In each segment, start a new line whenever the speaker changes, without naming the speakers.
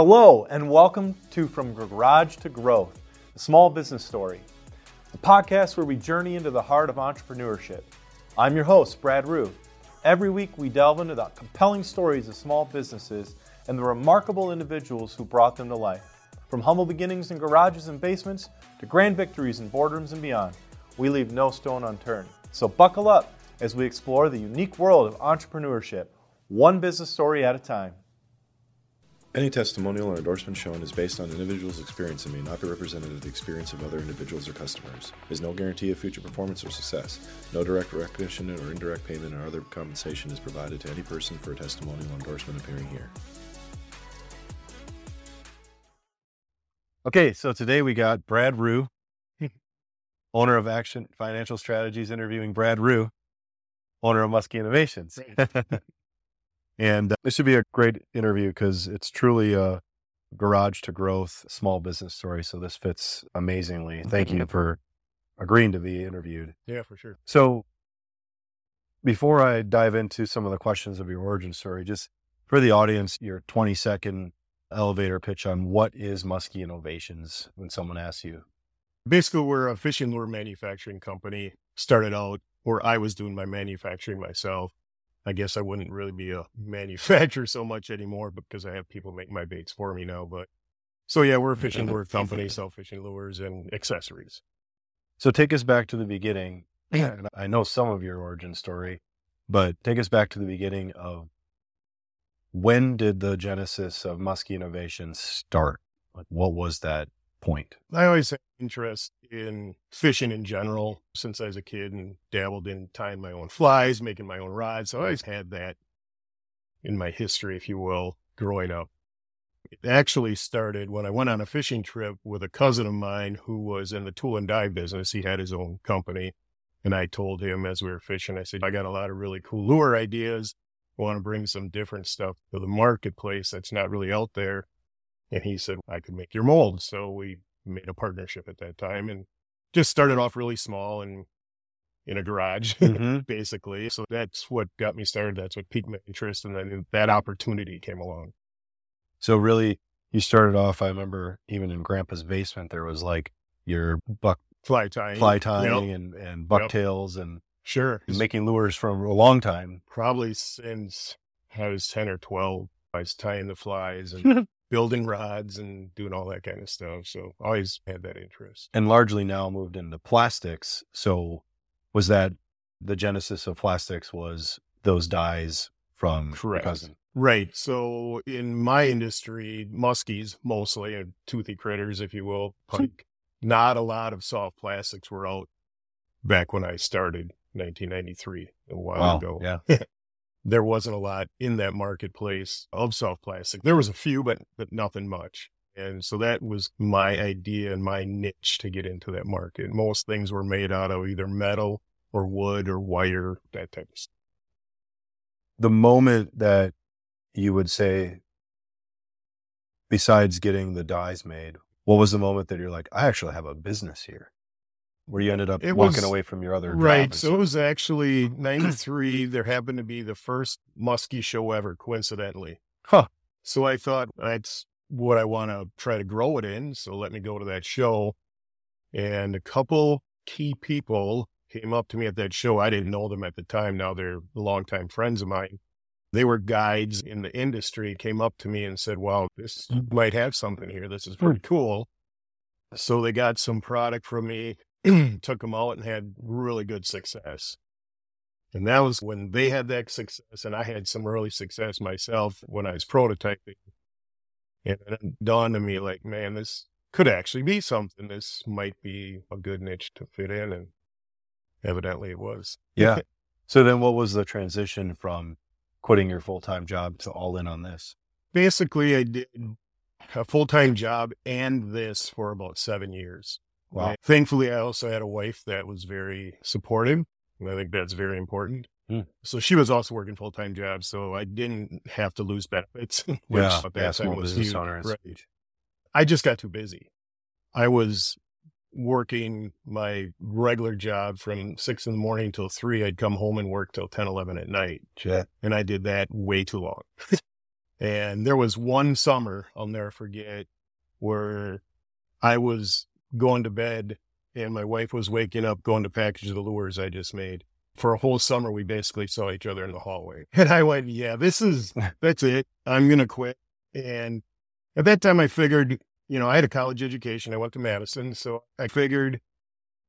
Hello, and welcome to From Garage to Growth, a small business story, a podcast where we journey into the heart of entrepreneurship. I'm your host, Brad Ruh. Every week, we delve into the compelling stories of small businesses and the remarkable individuals who brought them to life. From humble beginnings in garages and basements to grand victories in boardrooms and beyond, we leave no stone unturned. So buckle up as we explore the unique world of entrepreneurship, one business story at a time.
Any testimonial or endorsement shown is based on an individual's experience and may not be representative of the experience of other individuals or customers. Is no guarantee of future performance or success. No direct recognition or indirect payment or other compensation is provided to any person for a testimonial endorsement appearing here.
Okay, so today we got Brad Ruh, owner of Action Financial Strategies, interviewing Brad Ruh, owner of Musky Innovations. And uh, this should be a great interview because it's truly a garage to growth small business story. So this fits amazingly. Thank you for agreeing to be interviewed.
Yeah, for sure.
So before I dive into some of the questions of your origin story, just for the audience, your 20 second elevator pitch on what is Musky Innovations when someone asks you.
Basically, we're a fishing lure manufacturing company. Started out where I was doing my manufacturing myself. I guess I wouldn't really be a manufacturer so much anymore because I have people make my baits for me now. But so yeah, we're a fishing lure company, sell fishing lures and accessories.
So take us back to the beginning. And I know some of your origin story, but take us back to the beginning of when did the genesis of Musky Innovation start? Like, what was that point?
I always had interest in fishing in general since I was a kid and dabbled in tying my own flies, making my own rods. So I always had that in my history, if you will, growing up. It actually started when I went on a fishing trip with a cousin of mine who was in the tool and die business. He had his own company. And I told him as we were fishing, I said, I got a lot of really cool lure ideas. I want to bring some different stuff to the marketplace that's not really out there. And he said, I could make your mold. So we made a partnership at that time and just started off really small and in a garage, mm-hmm. basically. So that's what got me started. That's what piqued my interest. And then that opportunity came along.
So really, you started off, I remember even in grandpa's basement, there was like your buck
fly tying,
fly tying yep. and, and bucktails yep. and
sure
making lures from a long time.
Probably since I was 10 or 12, I was tying the flies and building rods and doing all that kind of stuff. So always had that interest.
And largely now moved into plastics. So was that the genesis of plastics was those dies from Correct. cousin?
Right. So in my industry, muskies mostly, and toothy critters, if you will, hmm. pike. Not a lot of soft plastics were out back when I started 1993 a while wow. ago.
Yeah.
there wasn't a lot in that marketplace of soft plastic. There was a few, but but nothing much. And so that was my idea and my niche to get into that market. Most things were made out of either metal or wood or wire, that type of stuff.
The moment that you would say, besides getting the dies made, what was the moment that you're like, I actually have a business here? Where you ended up it walking was, away from your other
right. So it was actually '93. there happened to be the first Muskie show ever, coincidentally.
Huh.
So I thought that's what I want to try to grow it in. So let me go to that show. And a couple key people came up to me at that show. I didn't know them at the time. Now they're longtime friends of mine. They were guides in the industry, came up to me and said, Wow, this mm. might have something here. This is pretty cool. So they got some product from me took them out and had really good success. And that was when they had that success, and I had some early success myself when I was prototyping. And it dawned on me like, man, this could actually be something. This might be a good niche to fit in. And evidently it was.
Yeah. so then what was the transition from quitting your full time job to all in on this?
Basically, I did a full time job and this for about seven years. Wow. Thankfully, I also had a wife that was very supportive. And I think that's very important. Mm. So she was also working full time jobs, so I didn't have to lose benefits. Which
yeah, at that yeah, time was huge.
Right. I just got too busy. I was working my regular job from six in the morning till three. I'd come home and work till 10, 11 at night.
Shit.
And I did that way too long. And there was one summer I'll never forget where I was going to bed and my wife was waking up going to package the lures I just made. For a whole summer, we basically saw each other in the hallway. And I went, yeah, this is, that's it. I'm going to quit. And at that time, I figured, you know, I had a college education. I went to Madison. So I figured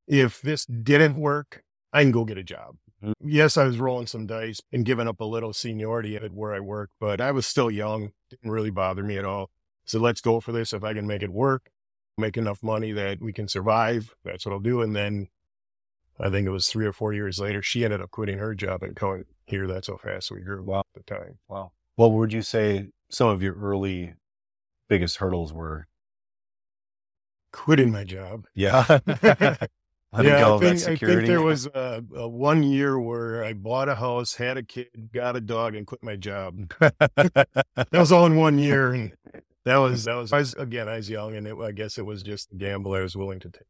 if this didn't work, I can go get a job. Mm-hmm. Yes, I was rolling some dice and giving up a little seniority at where I worked, but I was still young. Didn't really bother me at all. So let's go for this. If I can make it work, make enough money that we can survive, that's what I'll do. And then I think it was three or four years later, she ended up quitting her job and going here. That's how fast we grew wow. at the time.
Wow. What would you say some of your early biggest hurdles were?
Quitting my job.
Yeah.
yeah, I think, I think, there was a, a, one year where I bought a house, had a kid, got a dog, and quit my job. that was all in one year, and that was that was, I was again I was young, and it, I guess it was just a gamble I was willing to take.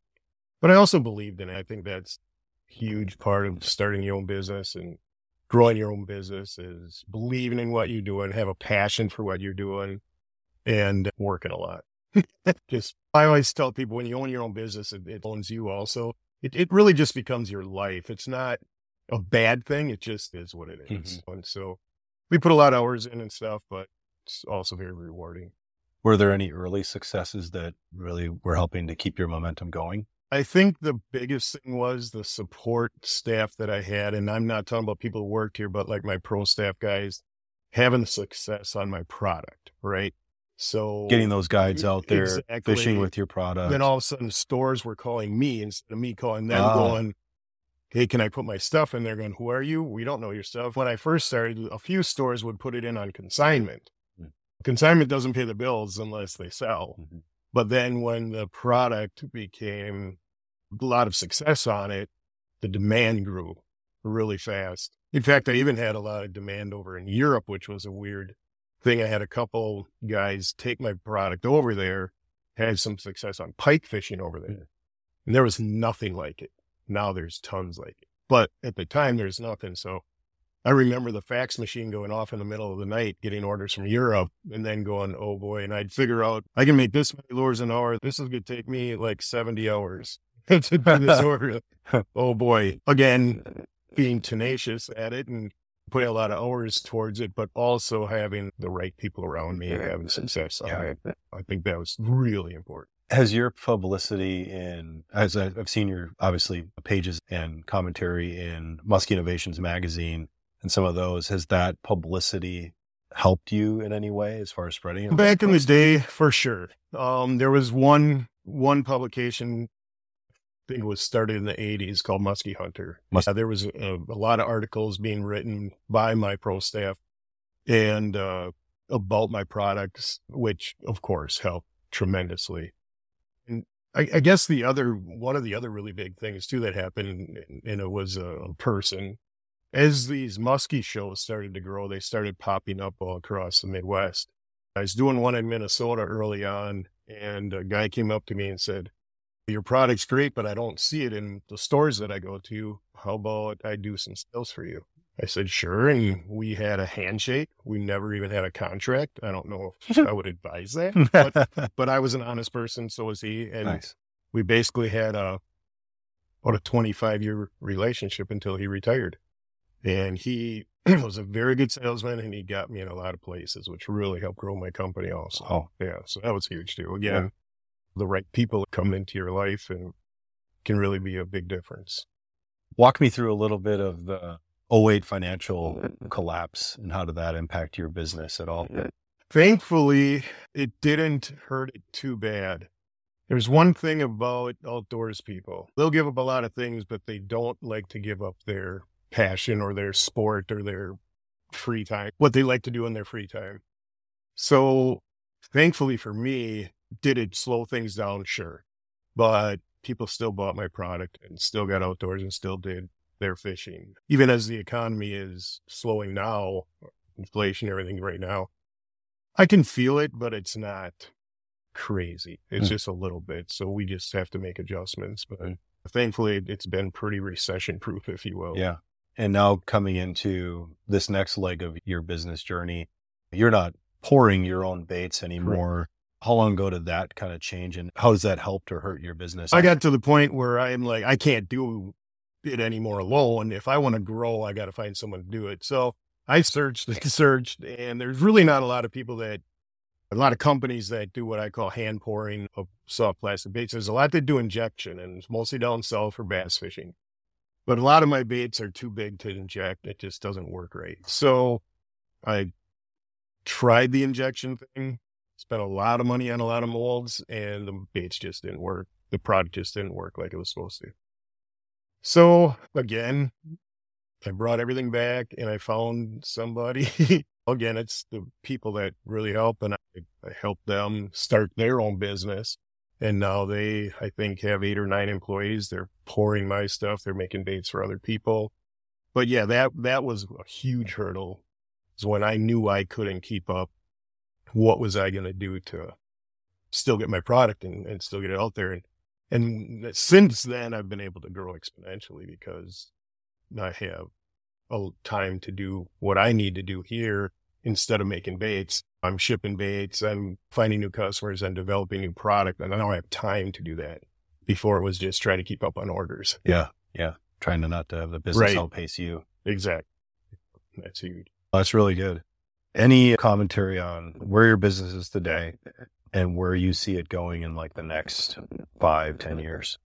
But I also believed in it. I think that's a huge part of starting your own business and growing your own business is believing in what you're doing, have a passion for what you're doing, and working a lot. just I always tell people when you own your own business, it, it owns you also it, it really just becomes your life. It's not a bad thing. It just is what it is. Mm-hmm. And so we put a lot of hours in and stuff, but it's also very rewarding.
Were there any early successes that really were helping to keep your momentum going?
I think the biggest thing was the support staff that I had. And I'm not talking about people who worked here, but like my pro staff guys having the success on my product, right? So
getting those guides out there, exactly. fishing with your product.
Then all of a sudden, stores were calling me instead of me calling them, ah. going, "Hey, can I put my stuff in?" there? going, "Who are you? We don't know your stuff." When I first started, a few stores would put it in on consignment. Consignment doesn't pay the bills unless they sell. Mm-hmm. But then when the product became a lot of success on it, the demand grew really fast. In fact, I even had a lot of demand over in Europe, which was a weird thing. I had a couple guys take my product over there, had some success on pike fishing over there. And there was nothing like it. Now there's tons like it. But at the time, there's nothing. So I remember the fax machine going off in the middle of the night, getting orders from Europe, and then going, oh boy. And I'd figure out, I can make this many lures an hour. This is going to take me like 70 hours to do this order. oh boy. Again, being tenacious at it and putting a lot of hours towards it, but also having the right people around me and having success on it. I think that was really important.
Has your publicity in, as I've seen your obviously pages and commentary in Musky Innovations magazine and some of those, has that publicity helped you in any way as far as spreading it?
Back in the day, for sure. Um, there was one one publication I think it was started in the 80s called Musky Hunter. Mus- uh, there was a, a, lot of articles being written by my pro staff and uh, about my products, which of course helped tremendously. And I, I, guess the other, one of the other really big things too that happened, and it was a person, as these muskie shows started to grow, they started popping up all across the Midwest. I was doing one in Minnesota early on, and a guy came up to me and said, your product's great, but I don't see it in the stores that I go to. How about I do some sales for you? I said, sure. And we had a handshake. We never even had a contract. I don't know if I would advise that, but, but, I was an honest person. So was he. And nice. we basically had a, about a 25 year relationship until he retired. And he was a very good salesman and he got me in a lot of places, which really helped grow my company also. Oh, yeah. So that was huge too. Again, the right people come into your life and can really be a big difference.
Walk me through a little bit of the 08 financial collapse and how did that impact your business at all?
Thankfully, it didn't hurt it too bad. There's one thing about outdoors people. They'll give up a lot of things, but they don't like to give up their passion or their sport or their free time, what they like to do in their free time. So thankfully for me, did it slow things down? Sure. But people still bought my product and still got outdoors and still did their fishing. Even as the economy is slowing now, inflation, everything right now, I can feel it, but it's not crazy. It's mm. just a little bit. So we just have to make adjustments. But mm. thankfully, it's been pretty recession proof, if you will.
Yeah. And now coming into this next leg of your business journey, you're not pouring your own baits anymore. How long ago did that kind of change and how does that help or hurt your business?
I got to the point where I'm like, I can't do it anymore alone. If I want to grow, I got to find someone to do it. So I searched and searched, and there's really not a lot of people that, a lot of companies that do what I call hand pouring of soft plastic baits. There's a lot that do injection, and it's mostly down south for bass fishing. But a lot of my baits are too big to inject. It just doesn't work right. So I tried the injection thing, spent a lot of money on a lot of molds, and the baits just didn't work. The product just didn't work like it was supposed to. So again, I brought everything back and I found somebody. again, it's the people that really help, and I, I helped them start their own business. And now they, I think, have eight or nine employees. They're pouring my stuff. They're making baits for other people. But yeah, that that was a huge hurdle. Is when I knew I couldn't keep up. What was I going to do to still get my product and, and still get it out there? And and since then, I've been able to grow exponentially because I have a time to do what I need to do here instead of making baits. I'm shipping baits, I'm finding new customers, and developing new product. And now I have time to do that. Before it was just trying to keep up on orders.
Yeah. Yeah. Trying to not to have the business
Right.
outpace you.
Exactly. That's huge.
That's really good. Any commentary on where your business is today and where you see it going in like the next five, ten years?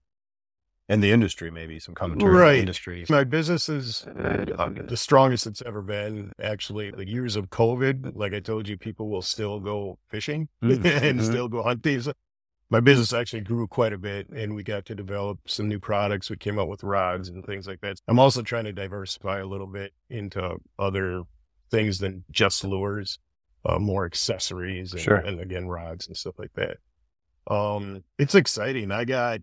And the industry, maybe some commentary on
Right.
the industry.
My business is the strongest it's ever been. Actually, the years of COVID, like I told you, people will still go fishing
Mm.
and
Mhm.
still go hunting. So my business actually grew quite a bit and we got to develop some new products. We came out with rods and things like that. I'm also trying to diversify a little bit into other things than just lures, uh, more accessories and,
Sure.
and again, rods and stuff like that. Um, it's exciting. I got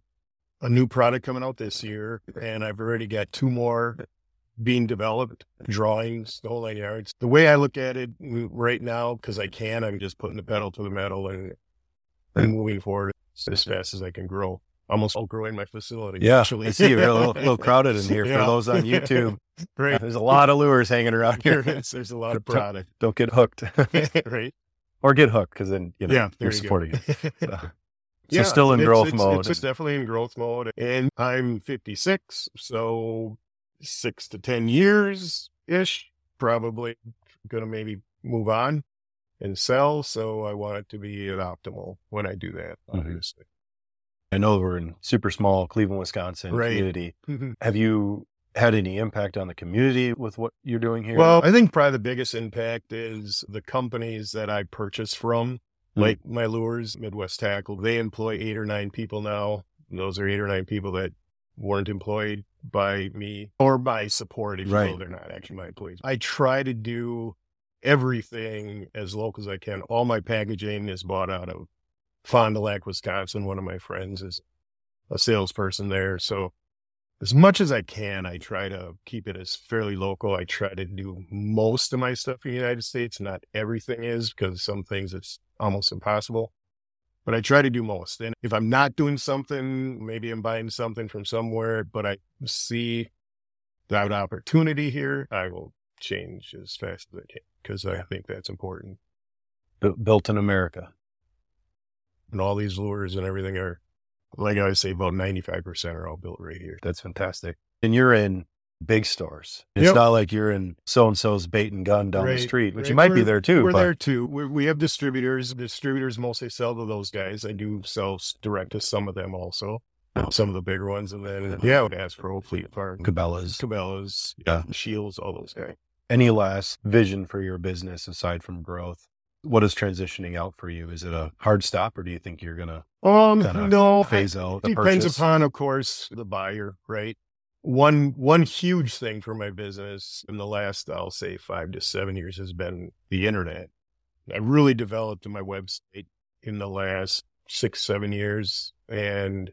a new product coming out this year and I've already got two more being developed, drawings, the whole nine yards. The way I look at it mm, right now, because I can, I'm just putting the pedal to the metal and, and moving forward as fast as I can grow. Almost all growing my facility.
Yeah.
actually.
I see you're a little, little crowded in here
Yeah.
for those on YouTube.
right.
There's a lot of lures hanging around here.
There's a lot of product.
Don't get hooked
right.
or get hooked because then, you know,
yeah.
You're
you
supporting it. So, so
Yeah,
still in
it's-
growth
it's,
mode.
It's definitely in growth mode. And I'm 56, so six to 10 years ish, probably going to maybe move on and sell. So I want it to be at optimal when I do that,
Mhm.
obviously.
I know we're in super small Cleveland, Wisconsin
Right.
community. Have you had any impact on the community with what you're doing here?
Well, I think probably the biggest impact is the companies that I purchase from,
Hmm.
like my lures, Midwest Tackle. They employ eight or nine people now. Those are eight or nine people that weren't employed by me or by support, if you
Right.
will. They're not actually my employees. I try to do everything as local as I can. All my packaging is bought out of Fond du Lac, Wisconsin. One of my friends is a salesperson there. So as much as I can, I try to keep it as fairly local. I try to do most of my stuff in the United States. Not everything is because some things it's almost impossible. But I try to do most. And if I'm not doing something, maybe I'm buying something from somewhere, but I see that opportunity here, I will change as fast as I can because I think that's important.
Bu- built in America.
And all these lures and everything are, like I always say, about 95% are all built right here.
That's fantastic. And you're in big stores. It's
Yep.
not like you're in so and so's bait and gun down the street, which
right.
you might be
We're-
there too.
We're
but
there too. we we have distributors. Distributors mostly sell to those guys. I do sell direct to some of them also, oh. some of the bigger ones. And then, yeah, I would ask for Old Fleet Farm,
Cabela's.
Cabela's,
Yeah.
Scheels, all those guys.
Any last vision for your business aside from growth? What is transitioning out for you? Is it a hard stop or do you think you're going to
Um, no,
phase out the
depends
purchase?
upon, of course, the buyer, right? One one huge thing for my business in the last, I'll say, five to seven years has been the internet. I really developed my website in the last six, seven years, and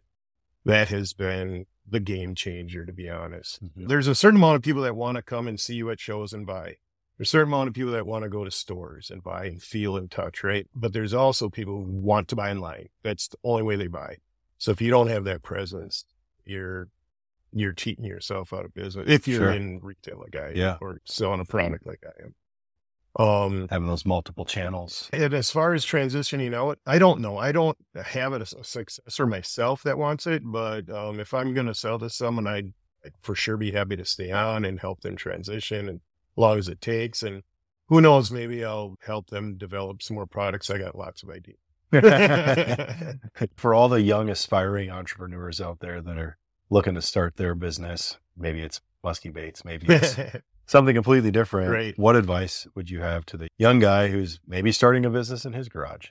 that has been the game changer, to be honest. There's a certain amount of people that want to come and see you at shows and buy. There's a certain amount of people that want to go to stores and buy and feel and touch, right? But there's also people who want to buy online. That's the only way they buy. So if you don't have that presence, you're you're cheating yourself out of business if you're
Sure.
in retail like I am
Yeah.
or selling a product like I am. Um,
Having those multiple channels.
and as far as transitioning out, I don't know. I don't have it a successor myself that wants it, but um, if I'm going to sell to someone, I'd, I'd for sure be happy to stay on and help them transition, and as long as it takes. And who knows, maybe I'll help them develop some more products. I got lots of ideas.
For all the young aspiring entrepreneurs out there that are looking to start their business, maybe it's musky baits, maybe it's something completely different.
Right.
What advice would you have to the young guy who's maybe starting a business in his garage?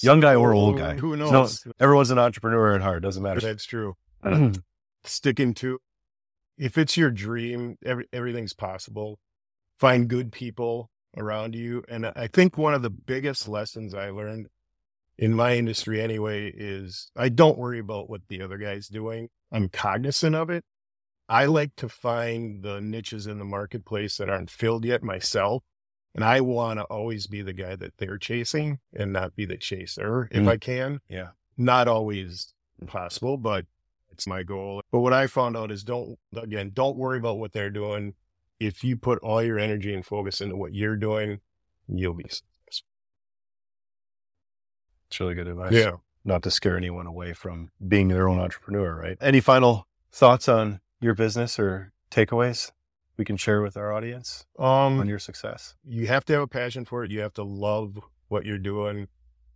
Young guy or old guy?
Who
No,
knows?
everyone's an entrepreneur at heart. Doesn't matter.
That's true. Sticking to if it's your dream, every, everything's possible. Find good people around you. And I think one of the biggest lessons I learned in my industry anyway is I don't worry about what the other guy's doing. I'm cognizant of it. I like to find the niches in the marketplace that aren't filled yet myself. And I want to always be the guy that they're chasing and not be the chaser if
Mm.
I can.
Yeah.
Not always possible, but it's my goal. But what I found out is don't, again, don't worry about what they're doing. If you put all your energy and focus into what you're doing, you'll be successful.
It's really good advice.
Yeah.
Not to scare anyone away from being their own entrepreneur, right? Any final thoughts on your business or takeaways we can share with our audience on
Um,
your success?
you have to have a passion for it. You have to love what you're doing.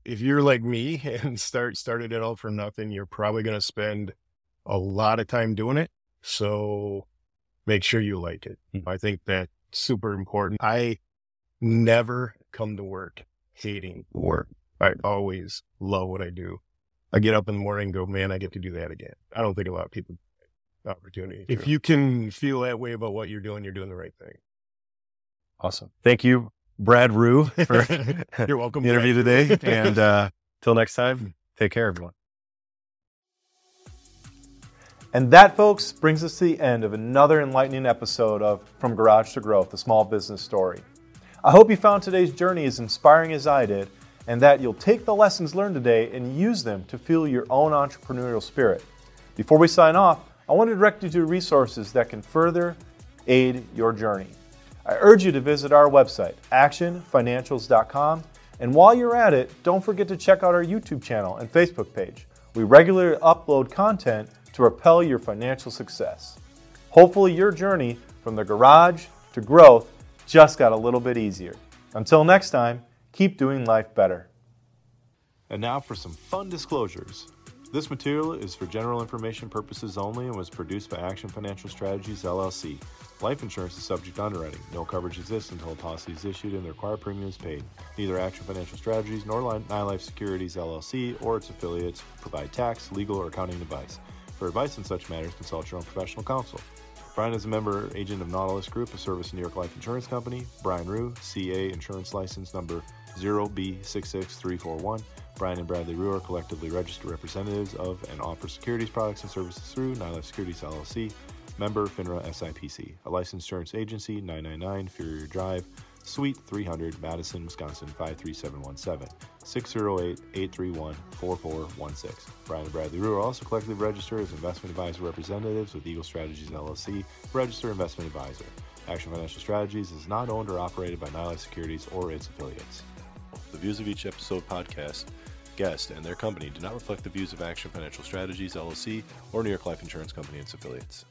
If you're like me and start started it all for nothing, you're probably going to spend a lot of time doing it. So make sure you like it.
Mm.
I think that's super important. I never come to work hating work. I always love what I do. I get up in the morning and go, man, I get to do that again. I don't think a lot of people get that opportunity. If you can feel that way about what you're doing, you're doing the right thing.
Awesome. Thank you, Brad Ruh, for
You're welcome.
the interview
Brad.
today. And uh, till next time, take care, everyone. And that, folks, brings us to the end of another enlightening episode of From Garage to Growth, the small business story. I hope you found today's journey as inspiring as I did, and that you'll take the lessons learned today and use them to fuel your own entrepreneurial spirit. Before we sign off, I want to direct you to resources that can further aid your journey. I urge you to visit our website, actionfinancials.com, and while you're at it, don't forget to check out our YouTube channel and Facebook page. We regularly upload content to propel your financial success. Hopefully, your journey from the garage to growth just got a little bit easier. Until next time, keep doing life better.
And now for some fun disclosures. This material is for general information purposes only and was produced by Action Financial Strategies LLC. Life insurance is subject to underwriting. No coverage exists until a policy is issued and the required premium is paid. Neither Action Financial Strategies nor Li- Nylife Securities LLC or its affiliates provide tax, legal, or accounting advice. For advice on such matters, consult your own professional counsel. Brian is a member agent of Nautilus Group, a service of New York Life Insurance Company. Brian Ruh, CA insurance license number 0B66341. Brian and Bradley Ruh are collectively registered representatives of and offer securities products and services through Nylife Securities LLC, member FINRA SIPC, a licensed insurance agency, 999 Furrier Drive, Suite 300, Madison, Wisconsin 53717, 608 831 4416. Brian and Bradley Ruh are also collectively registered as investment advisor representatives with Eagle Strategies LLC, registered investment advisor. Action Financial Strategies is not owned or operated by Nylife Securities or its affiliates. The views of each episode podcast, guest, and their company do not reflect the views of Action Financial Strategies LLC or New York Life Insurance Company and its affiliates.